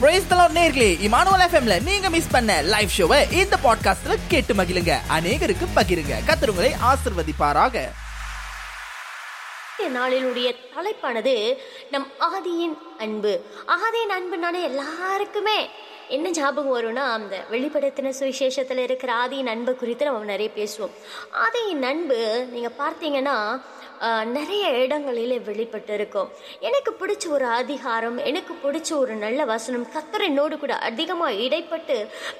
Price தலாட் நேர்களே Emmanuel எஃப்எம்ல நீங்க மிஸ் பண்ண லைவ் ஷோவை இந்த பாட்காஸ்ட்ல கேட்டு மகிழுங்க. அநேகருக்கு பகிருங்க. கத்திரங்களை ஆசிர்வதிப்பாராக. நாளினுடைய தலைப்பானது நம் ஆதியின் அன்பு. ஆதியின் அன்புனாலே எல்லாருக்குமே என்ன ஞாபகம் வரும்னா அந்த வெளிப்படுத்தின சுவிசேஷத்தில் இருக்கிற ஆதியின் அன்பு குறித்து நம்ம நிறைய பேசுவோம். ஆதியின் அன்பு நீங்கள் பார்த்தீங்கன்னா நிறைய இடங்களில் வெளிப்பட்டு இருக்கும். எனக்கு பிடிச்ச ஒரு அதிகாரம் எனக்கு பிடிச்ச ஒரு நல்ல வசனம் கத்தரனோடு கூட அதிகமாக இடைப்பட்டு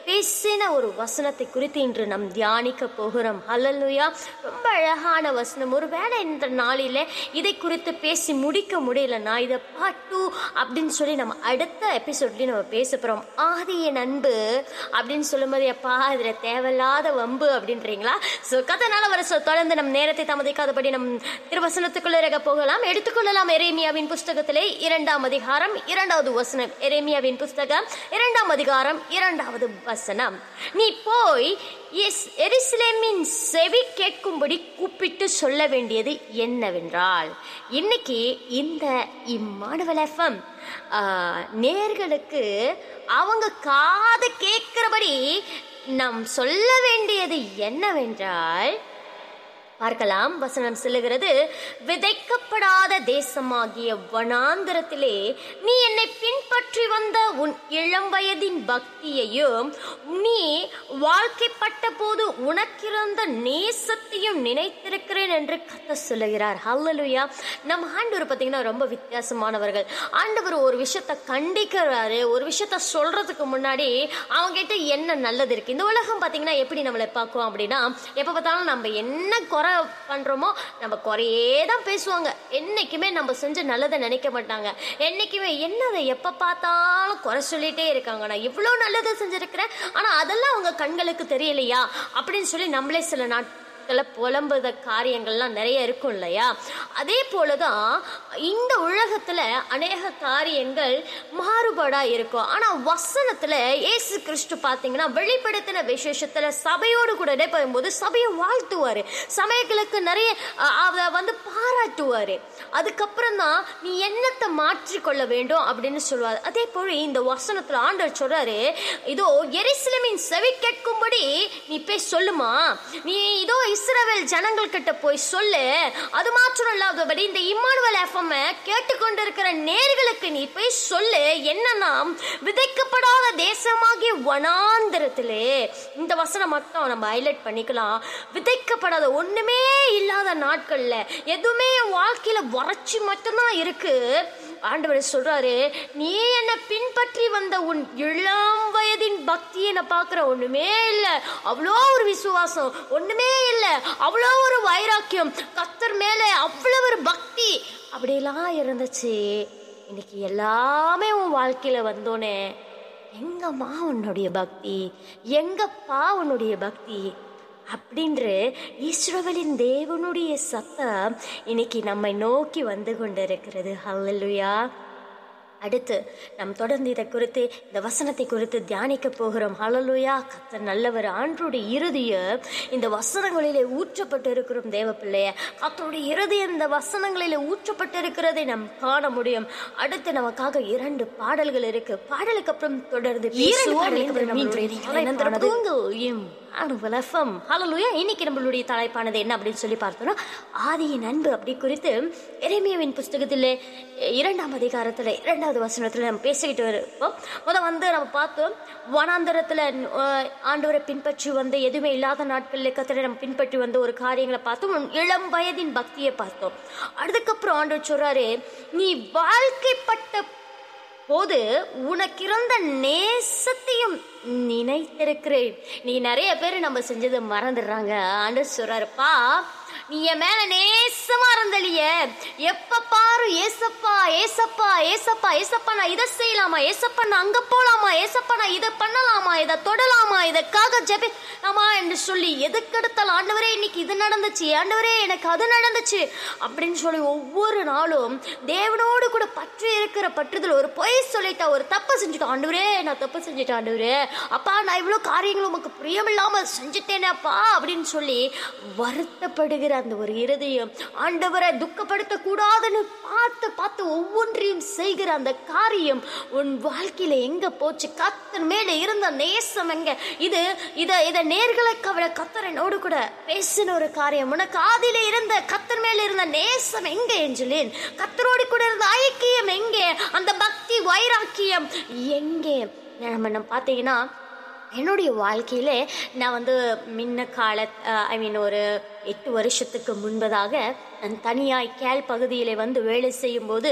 பேசின ஒரு வசனத்தை குறித்து இன்று நம் தியானிக்க போகிறோம். ஹalleluya. ரொம்ப அழகான வசனம். ஒரு வேளை இந்த நாளில் இதை குறித்து பேசி முடிக்க முடியலன்னா இதை பார்ட் டூ அப்படின்னு சொல்லி நம்ம அடுத்த எபிசோட்லேயும் நம்ம பேச போகிறோம் ஆ ஆதியின் அன்பு அப்படின்னு சொல்லும்போது எப்பா இதில் தேவையில்லாத வம்பு அப்படின்றீங்களா? ஸோ கதனால வர சொ- தொடர்ந்து நம் நேரத்தை தமதிக்காதபடி நம் திருவசனத்துக்குள்ளே போகலாம். எடுத்துக்கொள்ளலாம் எரேமியாவின் புஸ்தகத்திலே இரண்டாம் அதிகாரம் இரண்டாவது வசனம். எரேமியாவின் புஸ்தகம் இரண்டாம் அதிகாரம் இரண்டாவது வசனம். நீ போய் எஸ் செவி கேட்கும்படி கூப்பிட்டு சொல்ல வேண்டியது என்னவென்றால் இன்னைக்கு இந்த இம்மானுவல் எஃப்எம் நேர்களுக்கு அவங்க காது கேட்கிறபடி நாம் சொல்ல வேண்டியது என்னவென்றால் பார்க்கலாம் வசனம் சொல்லுகிறது விதைக்கப்படாத தேசமாகிய வனாந்திரத்திலே நீ என்னை பின்பற்றி உன் இளம் வயதின் பக்தியையும் நீ வாழ்க்கைப்பட்ட போது உனக்கிருந்த நேசத்தையும் நினைத்திருக்கிறேன் என்று கத்த சொல்லுகிறார். ஹல்லலுயா நம்ம ஆண்டவர் பார்த்தீங்கன்னா ரொம்ப வித்தியாசமானவர்கள். ஆண்டவர் ஒரு விஷயத்த கண்டிக்கிறாரு ஒரு விஷயத்த சொல்றதுக்கு முன்னாடி அவங்க கிட்ட என்ன நல்லது இருக்கு? இந்த உலகம் பார்த்தீங்கன்னா எப்படி நம்மளை பார்க்குவோம் அப்படின்னா எப்போ பார்த்தாலும் நம்ம என்ன குறை பண்றோமோ நம்ம குறையே தான் பேசுவாங்க. என்னைக்குமே நம்ம செஞ்ச நல்லதை நினைக்க மாட்டாங்க. என்னைக்குமே என்னதை எப்போ பார்த்தாலும் குறை சொல்லிட்டே இருக்காங்க. நான் இவ்வளோ நல்லது செஞ்சுருக்கிறேன். ஆனால் அதெல்லாம் அவங்க கண்களுக்கு தெரியலையா? அப்படின்னு சொல்லி நம்மளே சில நாட்கள் புலம்புத காரியங்கள்லாம் நிறைய இருக்கும் இல்லையா? அதே போலதான் இந்த உலகத்துல அநேக காரியங்கள் மாறுபாடா இருக்கும். ஆனா வசனத்துல ஏசு கிறிஸ்து பாத்தீங்கன்னா வெளிப்படுத்தின விசேஷத்துல சபையோடு கூட இடைப்படும் போது சபையை வாழ்த்துவாரு. சமயங்களுக்கு நிறைய அதை வந்து பாராட்டுவாரு. அதுக்கப்புறம் தான் நீ என்னத்தை மாற்றிக்கொள்ள வேண்டும் அப்படின்னு சொல்லுவார். அதே போல இந்த வசனத்துல ஆண்டவர் சொல்றாரு இதோ எரிசிலமின் செவி கேட்கும்படி நீ போய் சொல்லுமா? நீ இதோ இஸ்ரவேல் ஜனங்கள் கிட்ட போய் சொல்லு. அது மாத்திரம் இல்லாதபடி இந்த இம்மானுவல் எஃப்எம் கேட்டுக்கொண்டிருக்கிற நேர்களுக்கு நீ போய் சொல்லு. என்னன்னா விதைக்கப்படாத தேசமாகிய வனாந்திரத்திலே இந்த வசனம் மட்டும் நம்ம ஹைலைட் பண்ணிக்கலாம். விதைக்கப்படாத ஒண்ணுமே இல்லாத நாட்கள்ல எதுவுமே என் வாழ்க்கையில வறட்சி மட்டும்தான் இருக்கு. ஆண்டவர் சொல்றாரு நீ என்ன பின்பற்றி வந்த உன் இளம் வயதில் பக்தியை நான் பார்க்குற ஒன்றுமே இல்லை. அவ்வளோ ஒரு விசுவாசம் ஒன்றுமே இல்லை. அவ்வளோ ஒரு வைராக்கியம். கத்தர் மேலே அவ்வளோ ஒரு பக்தி. அப்படியெல்லாம் இருந்துச்சு. இன்னைக்கு எல்லாமே உன் வாழ்க்கையில் வந்தோனே எங்கம்மா உன்னுடைய பக்தி? எங்கப்பா உன்னுடைய பக்தி? அப்படின்ற ஈஸ்வரவலின் தேவனுடைய சத்தம் இன்னைக்கு நம்மை நோக்கி வந்து கொண்டிருக்கிறது. ஹல்லுயா அடுத்து நாம் தொடர்ந்து இதை குறித்து இந்த வசனத்தை குறித்து தியானிக்க போகிறோம். ஹalleluya கர்த்தர் நல்லவர் ஆண்டருடைய இருதய இந்த வசனங்களிலே ஊற்றப்பட்டு இருக்கிறோம் தேவ பிள்ளைய கர்த்தருடைய இருதய இந்த வசனங்களிலே ஊற்றப்பட்டு இருக்கிறதை நாம் காண முடியும். அடுத்து நமக்காக இரண்டு பாடல்கள் இருக்கு. பாடலுக்கு அப்புறம் தொடர்ந்து இன்னைக்கு நம்மளுடைய தலைப்பானது என்ன அப்படின்னு சொல்லி பார்த்தோம்னா ஆதியின் அன்பு அப்படி குறித்து எரேமியாவின் புஸ்தகத்தில் இரண்டாம் அதிகாரத்தில் இரண்டாவது வசனத்தில் நம்ம பேசிக்கிட்டு இருப்போம். முதல் வந்து நம்ம பார்த்தோம் வனாந்தரத்தில் ஆண்டவரை பின்பற்றி வந்து எதுவுமே இல்லாத நாட்களில் கத்திர நம்ம பின்பற்றி வந்த ஒரு காரியங்களை பார்த்தோம். உன் இளம் வயதின் பக்தியை பார்த்தோம். அதுக்கப்புறம் ஆண்டவர் சொல்கிறாரு நீ வாழ்க்கைப்பட்ட போது உனக்கிருந்த நேசத்தையும் நினைத்திருக்கிறேன். நீ நிறைய பேர் நம்ம செஞ்சதை மறந்துடுறாங்க. ஆண்டு சொல்றாருப்பா நீ என் மேல நேசமா இருந்தலிய எப்ப பாரு ஏசப்பா ஏசப்பா ஏசப்பா ஏசப்பா நான் இதை செய்யலாமா? ஏசப்பா நான் அங்க போலாமா? ஏசப்பா நான் இதை பண்ணலாமா? இதை தொடலாமா? இதற்காக ஜெபி ஆமா என்று சொல்லி எதுக்கெடுத்தாலும் ஆண்டவரே இன்னைக்கு இது நடந்துச்சு. ஆண்டவரே எனக்கு அது நடந்துச்சு. அப்படின்னு சொல்லி ஒவ்வொரு நாளும் தேவனோடு கூட பற்றி இருக்கிற பற்றுதல் ஒரு பொய் சொல்லிட்டா ஒரு தப்பு செஞ்சுட்டோம் ஆண்டவரே நான் தப்பு செஞ்சுட்டேன் ஆண்டவரே. அப்பா நான் இவ்வளோ காரியங்கள் உமக்கு பிரியமில்லாமல் செஞ்சுட்டேனேப்பா அப்படின்னு சொல்லி வருத்தப்படுகிற அந்த ஒரு இருதயம். ஆண்டவரை துக்கப்படுத்த கூடாதுன்னு பார்த்து பார்த்து ஒவ்வொன்றையும் செய்கிற அந்த காரியம் உன் வாழ்க்கையில எங்க போச்சு? கத்தர் மேல இருந்த நேசம் எங்க? இது இத இத நேர்களை கவலை கத்தர் என்னோடு கூட பேசின ஒரு காரியம். உனக்கு ஆதியில இருந்த கத்தர் மேல இருந்த நேசம் எங்க எஞ்சலின் கத்தரோடு கூட இருந்த ஐக்கியம் எங்கே? அந்த பக்தி வைராக்கியம் எங்கே? நம்ம நம்ம பார்த்தீங்கன்னா என்னுடைய வாழ்க்கையிலே நான் வந்து முன்ன கால ஐ மீன் ஒரு எட்டு வருஷத்துக்கு முன்பதாக நான் தனியாய் கேல் பகுதியிலே வந்து வேலை செய்யும் போது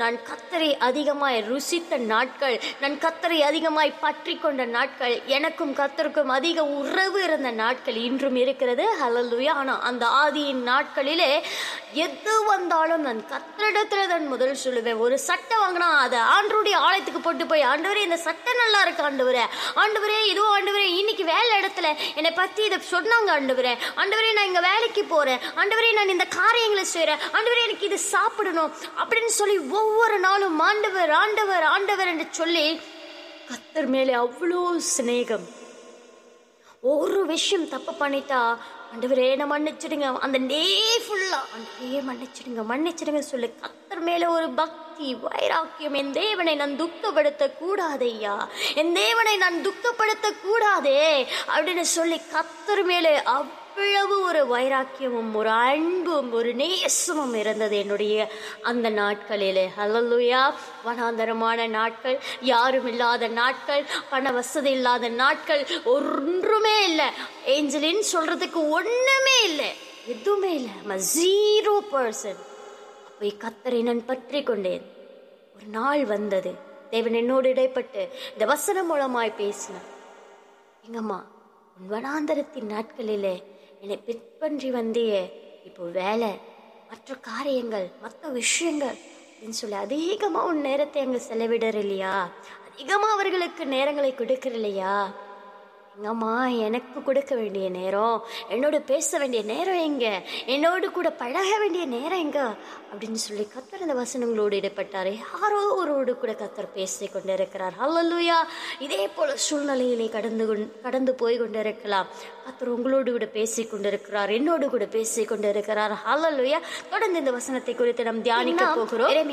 நான் கத்தரை அதிகமாய் ருசித்த நாட்கள் நான் கத்தரை அதிகமாய் பற்றி கொண்ட நாட்கள் எனக்கும் கத்தருக்கும் அதிக உறவு இருந்த நாட்கள் இன்றும் இருக்கிறது. ஹலல்லுயா ஆனால் அந்த ஆதியின் நாட்களிலே எது வந்தாலும் நான் கத்தரிடத்துல தான் முதல் சொல்லுவேன். ஒரு சட்டை வாங்கினா அதை ஆண்டருடைய ஆலயத்துக்கு போட்டு போய் ஆண்டவரே இந்த சட்டை நல்லா இருக்கு ஆண்டவரே. ஆண்டவரே இதுவும் ஆண்டவரே இன்னைக்கு வேலை இடத்துல என்னை பத்தி இதை சொன்னாங்க ஆண்டவரே. ஆண்டவரே நான் இங்க வேலைக்கு போறேன். ஆண்டவரே நான் இந்த காரியங்களை செய்கிறேன் ஆண்டவரே எனக்கு இது சாப்பிடணும். அப்படின்னு சொல்லி ஒவ்வொரு நாளும் ஆண்டவர் ஆண்டவர் ஆண்டவர் என்று சொல்லி கத்தர் மேலே அவ்வளோ சிநேகம். ஒரு விஷயம் தப்பு பண்ணிட்டா ஆண்டவரே நான் மன்னிச்சிடுங்க. அந்த டே ஃபுல்லா ஆண்டவரே மன்னிச்சிடுங்க மன்னிச்சிடுங்க சொல்லு கத்தர் மேல ஒரு பக்தி வைராக்கியம் என் தேவனை நான் துக்கப்படுத்த கூடாதையா என் தேவனை நான் துக்கப்படுத்த கூடாதே அப்படின்னு சொல்லி கத்தர் மேலே அவ்வளவு ஒரு வைராக்கியமும் ஒரு அன்பும் ஒரு நேசமும் இருந்தது என்னுடைய அந்த நாட்களிலே. ஹலலுயா வனாந்தரமான நாட்கள் யாரும் இல்லாத நாட்கள் பண வசதி இல்லாத நாட்கள் ஒன்றுமே இல்லை. ஏஞ்சலின் சொல்றதுக்கு ஒண்ணுமே இல்லை. எதுவுமே இல்லை. ஜீரோ பர்சன்ட் அப்போ கத்தரை நான் பற்றி கொண்டேன். ஒரு நாள் வந்தது. தேவன் என்னோடு இடைப்பட்டு இந்த வசனம் மூலமாய் பேசினான் எங்கம்மா உன் வனாந்தரத்தின் நாட்களிலே என்னை பின்பற்றி வந்தியே இப்போ வேலை மற்ற காரியங்கள் மற்ற விஷயங்கள். அப்படின்னு சொல்லி அதிகமாக உன் நேரத்தை அங்கே செலவிடற இல்லையா? அதிகமாக அவர்களுக்கு நேரங்களை கொடுக்கற இல்லையா? எங்கம்மா எனக்கு கொடுக்க வேண்டிய நேரம் என்னோடு பேச வேண்டிய நேரம் எங்க? என்னோடு கூட பழக வேண்டிய நேரம் எங்க? அப்படின்னு சொல்லி கத்தர் அந்த வசனங்களோடு ஈடுபட்டார் யாரோ ஒருவோடு கூட கத்தர் பேசி கொண்டிருக்கிறார். ஹல்லலுயா இதே போல சூழ்நிலையிலே கடந்து கடந்து போய் கொண்டிருக்கலாம். கத்தர் உங்களோடு கூட பேசி கொண்டிருக்கிறார். என்னோடு கூட பேசி கொண்டிருக்கிறார். ஹல்லலுயா தொடர்ந்து இந்த வசனத்தை குறித்து நாம் தியானிக்க போகிறோம்.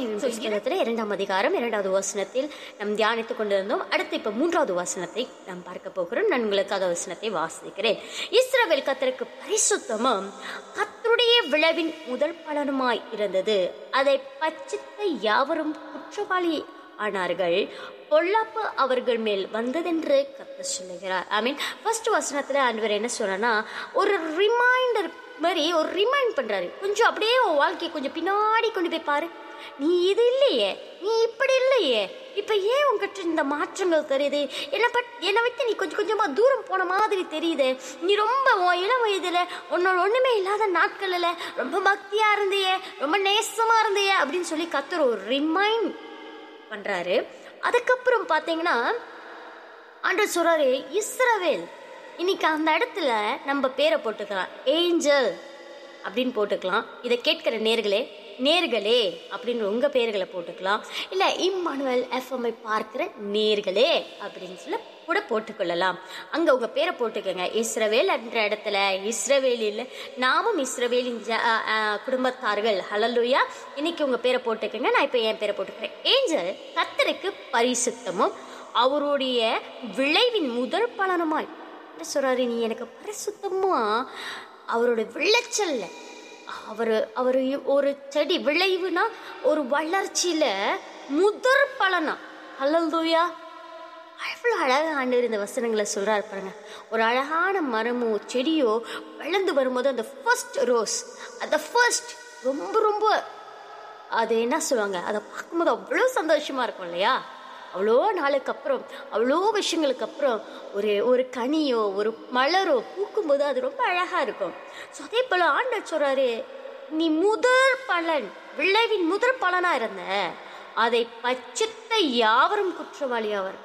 இரண்டாம் அதிகாரம் இரண்டாவது வசனத்தில் நாம் தியானித்துக் கொண்டிருந்தோம். அடுத்து இப்ப மூன்றாவது வசனத்தை நாம் பார்க்க போகிறோம். நான் உங்களுக்காக வசனத்தை வாசிக்கிறேன். இஸ்ரவேல் கத்தருக்கு பரிசுத்தமும் கத்தருடைய விளைவின் முதல் பலனுமாய் இருந்தது. அதை பச்சித்த யாவரும் குற்றவாளி ஆனார்கள். பொல்லாப்பு அவர்கள் மேல் வந்ததென்று கத்த சொல்லுகிறார். ஐ மீன் ஃபர்ஸ்ட் வசனத்தில் ஆண்டவர் என்ன சொல்றனா ஒரு ரிமைண்டர் மாதிரி ஒரு ரிமைண்ட் பண்ணுறாரு கொஞ்சம் அப்படியே உன் வாழ்க்கையை கொஞ்சம் பின்னாடி கொண்டு போய் பாரு. நீ இது இல்லையே. நீ இப்படி இல்லையே. இப்ப ஏன் உங்ககிட்ட இந்த மாற்றங்கள் தெரியுது? என்னை பட் என்னை விட்டு நீ கொஞ்சம் கொஞ்சமா தூரம் போன மாதிரி தெரியுது. நீ ரொம்ப இளம் வயதுல உன்னோட ஒண்ணுமே இல்லாத நாட்கள்ல ரொம்ப பக்தியா இருந்தியே ரொம்ப நேசமா இருந்தியே அப்படின்னு சொல்லி கத்துற ஒரு ரிமைண்ட் பண்றாரு. அதுக்கப்புறம் பாத்தீங்கன்னா ஆண்டர் சொல்றாரு இஸ்ரவேல் இன்னைக்கு அந்த இடத்துல நம்ம பேரை போட்டுக்கலாம் ஏஞ்சல் அப்படின்னு போட்டுக்கலாம். இதை கேட்கிற நேர்களே நேர்களே அப்படின்னு உங்கள் பேர்களை போட்டுக்கலாம். இல்லை இம்மானுவல் எஃப்எம்ஐ பார்க்கிற நேர்களே அப்படின்னு சொல்லி கூட போட்டுக்கொள்ளலாம். அங்கே உங்கள் பேரை போட்டுக்கோங்க. இஸ்ரவேல் என்ற இடத்துல இஸ்ரவேலில் இல்லை நாமும் இஸ்ரவேலின் ஜ- குடும்பத்தார்கள். ஹலலுயா இன்னைக்கு உங்கள் பேரை போட்டுக்கோங்க. நான் இப்போ என் பேரை போட்டுக்கிறேன். ஏஞ்சல் கத்தருக்கு பரிசுத்தமும் அவருடைய விளைவின் முதல் பலனுமாய். என்ன சொல்றாரு நீ எனக்கு பரிசுத்தமாக அவரோட விளைச்சல்ல. அவர் அவர் ஒரு செடி விளைவுனா ஒரு வளர்ச்சியில முதற் பலனா? அல்லல்தூயா அவ்வளோ அழகாக ஆண்டவர் இந்த வசனங்களை சொல்கிறாரு பாருங்க. ஒரு அழகான மரமோ செடியோ வளர்ந்து வரும்போது அந்த ஃபர்ஸ்ட் ரோஸ் அந்த ஃபர்ஸ்ட் ரொம்ப ரொம்ப அது என்ன சொல்லுவாங்க? அதை பார்க்கும்போது அவ்வளோ சந்தோஷமாக இருக்கும் இல்லையா? அவ்வளோ நாளுக்கு அப்புறம் அவ்வளோ விஷயங்களுக்கு அப்புறம் ஒரு ஒரு கனியோ ஒரு மலரோ பூக்கும்போது அது ரொம்ப அழகாக இருக்கும். ஸோ அதே போல் ஆண்டவர் சொல்கிறாரு நீ முதல் பலன் விளைவின் முதல் பலனாக இருந்த அதை பச்சித்த யாவரும் குற்றவாளி அவர்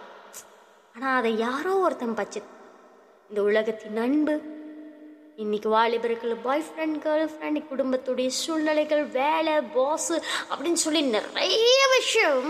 ஆனால் அதை யாரோ ஒருத்தன் பச்சி இந்த உலகத்தின் அன்பு இன்னைக்கு வாலிபர்கள் பாய் ஃப்ரெண்ட் கேர்ள் ஃப்ரெண்ட் குடும்பத்துடைய சூழ்நிலைகள் வேலை பாஸு அப்படின்னு சொல்லி நிறைய விஷயம்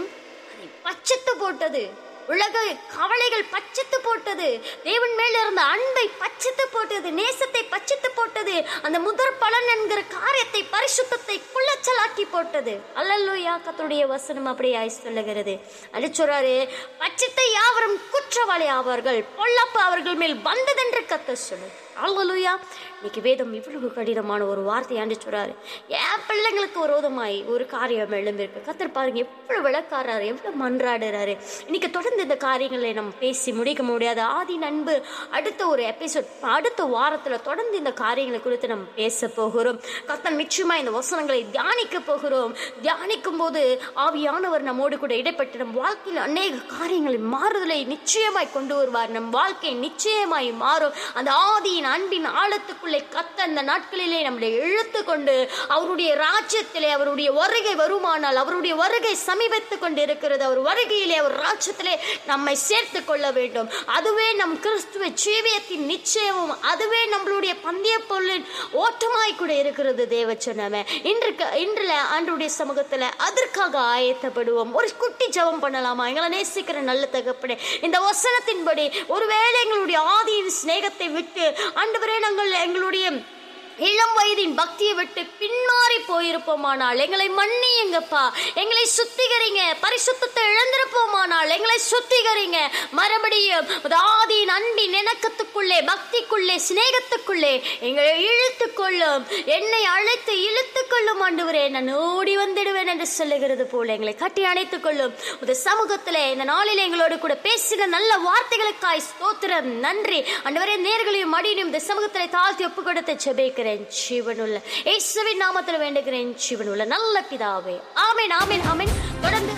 பச்சத்து போட்டது. உலக கவலைகள் பச்சத்து போட்டது. தேவன் மேல இருந்த அன்பை பச்சத்து போட்டது. நேசத்தை பச்சத்து போட்டது. அந்த முதற் பலன் என்கிற காரியத்தை பரிசுத்தத்தை குள்ளச்சலாக்கி போட்டது. அல்லல்லுயா கத்தருடைய வசனம் அப்படியாய் சொல்லுகிறது. அது சொல்றாரு பச்சித்தை யாவரும் குற்றவாளி ஆவார்கள். பொல்லப்பு அவர்கள் மேல் வந்ததென்று கத்த சொல்லு அல்லலுயா. இன்னைக்கு வேதம் இவ்வளவு கடினமான ஒரு வார்த்தையாண்டு சொல்றாரு. என் பிள்ளைங்களுக்கு விரோதமாய் ஒரு காரியம் எழுந்திருக்கு. கத்தர் பாருங்க எவ்வளவு விளக்காடுறாரு எவ்வளவு மன்றாடுறாரு. இன்னைக்கு தொடர்ந்து இந்த காரியங்களை நம்ம பேசி முடிக்க முடியாது. ஆதி நண்பு அடுத்த ஒரு எபிசோட் அடுத்த வாரத்துல தொடர்ந்து இந்த காரியங்களை குறித்து நம்ம பேச போகிறோம். கத்தர் நிச்சயமா இந்த வசனங்களை தியானிக்க போகிறோம். தியானிக்கும் போது ஆவியானவர் நம்மோடு கூட இடைப்பட்டு நம் வாழ்க்கையில் அநேக காரியங்களை மாறுதலை நிச்சயமாய் கொண்டு வருவார். நம் வாழ்க்கை நிச்சயமாய் மாறும். அந்த ஆதியின் அன்பின் ஆழத்துக்குள்ளே கத்த அந்த நாட்களிலே நம்மளை இழுத்து கொண்டு அவருடைய ராஜ்யத்திலே அவருடைய வருகை வருமானால் அவருடைய வருகை சமீபத்து கொண்டு இருக்கிறது அவர் வருகையிலே அவர் ராஜ்யத்திலே நம்மை சேர்த்து கொள்ள வேண்டும். அதுவே நம் கிறிஸ்துவ ஜீவியத்தின் நிச்சயமும். அதுவே நம்மளுடைய பந்தய பொருளின் ஓட்டமாய் கூட இருக்கிறது தேவச்சனமே. இன்று இன்றுல ஆண்டுடைய சமூகத்தில் அதற்காக ஆயத்தப்படுவோம். ஒரு குட்டி ஜெபம் பண்ணலாமா? எங்களை நேசிக்கிற நல்ல தகப்பனே இந்த வசனத்தின்படி ஒருவேளை எங்களுடைய ஆதியின் சிநேகத்தை விட்டு ஆண்டவரே நாங்கள் எங்களுடைய இளம் வயதின் பக்தியை விட்டு பின்மாறி போயிருப்போமானால் எங்களை மன்னியுங்கப்பா. எங்களை சுத்திகரிங்க. பரிசுத்தத்தை இழந்திருப்போமானால் எங்களை சுத்திகரிங்க. மறுபடியும் ஆதியின் அன்பின் இணக்கத்துக்குள்ளே பக்திக்குள்ளே சிநேகத்துக்குள்ளே எங்களை இழுத்து கொள்ளும். என்னை அழைத்து இழுத்து கொள்ளும் ஆண்டுவரே நான் ஓடி வந்துடுவேன் என்று சொல்லுகிறது போல எங்களை கட்டி அணைத்துக் கொள்ளும். இந்த சமூகத்தில் இந்த நாளில் எங்களோடு கூட பேசின நல்ல வார்த்தைகளுக்காய் ஸ்தோத்திரம். நன்றி. ஆண்டவரே நேர்களையும் மடியினையும் இந்த சமூகத்தில் தாழ்த்தி ஒப்பு கொடுத்து வேண்டுகிறேன் ஜீவனுள்ள இயேசுவின் நாமத்தில் வேண்டுகிறேன் ஜீவனுள்ள நல்ல பிதாவே. ஆமென் ஆமென் ஆமென். தொடர்ந்து.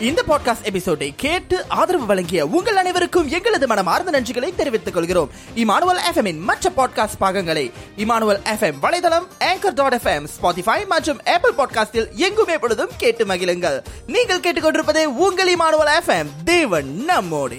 இந்த பாட்காஸ்ட் எபிசோடை கேட்டு ஆதரவு வழங்கிய உங்கள் அனைவருக்கும் எங்களது மனமார்ந்த நன்றிகளை தெரிவித்துக் கொள்கிறோம். இமானுவல் எஃப்எம்மின் மற்ற பாட்காஸ்ட் பாகங்களை இமானுவல் எஃப்எம் வலைதளம் ஆங்கர் டாட் எஃப்எம் ஸ்பாட்டிஃபை மற்றும் ஆப்பிள் பாட்காஸ்டில் எங்குமே பொழுதும் கேட்டு மகிழுங்கள். நீங்கள் கேட்டுக்கொண்டிருப்பதே உங்கள் இமானுவல் எஃப்எம் தேவன் நம்மோடு.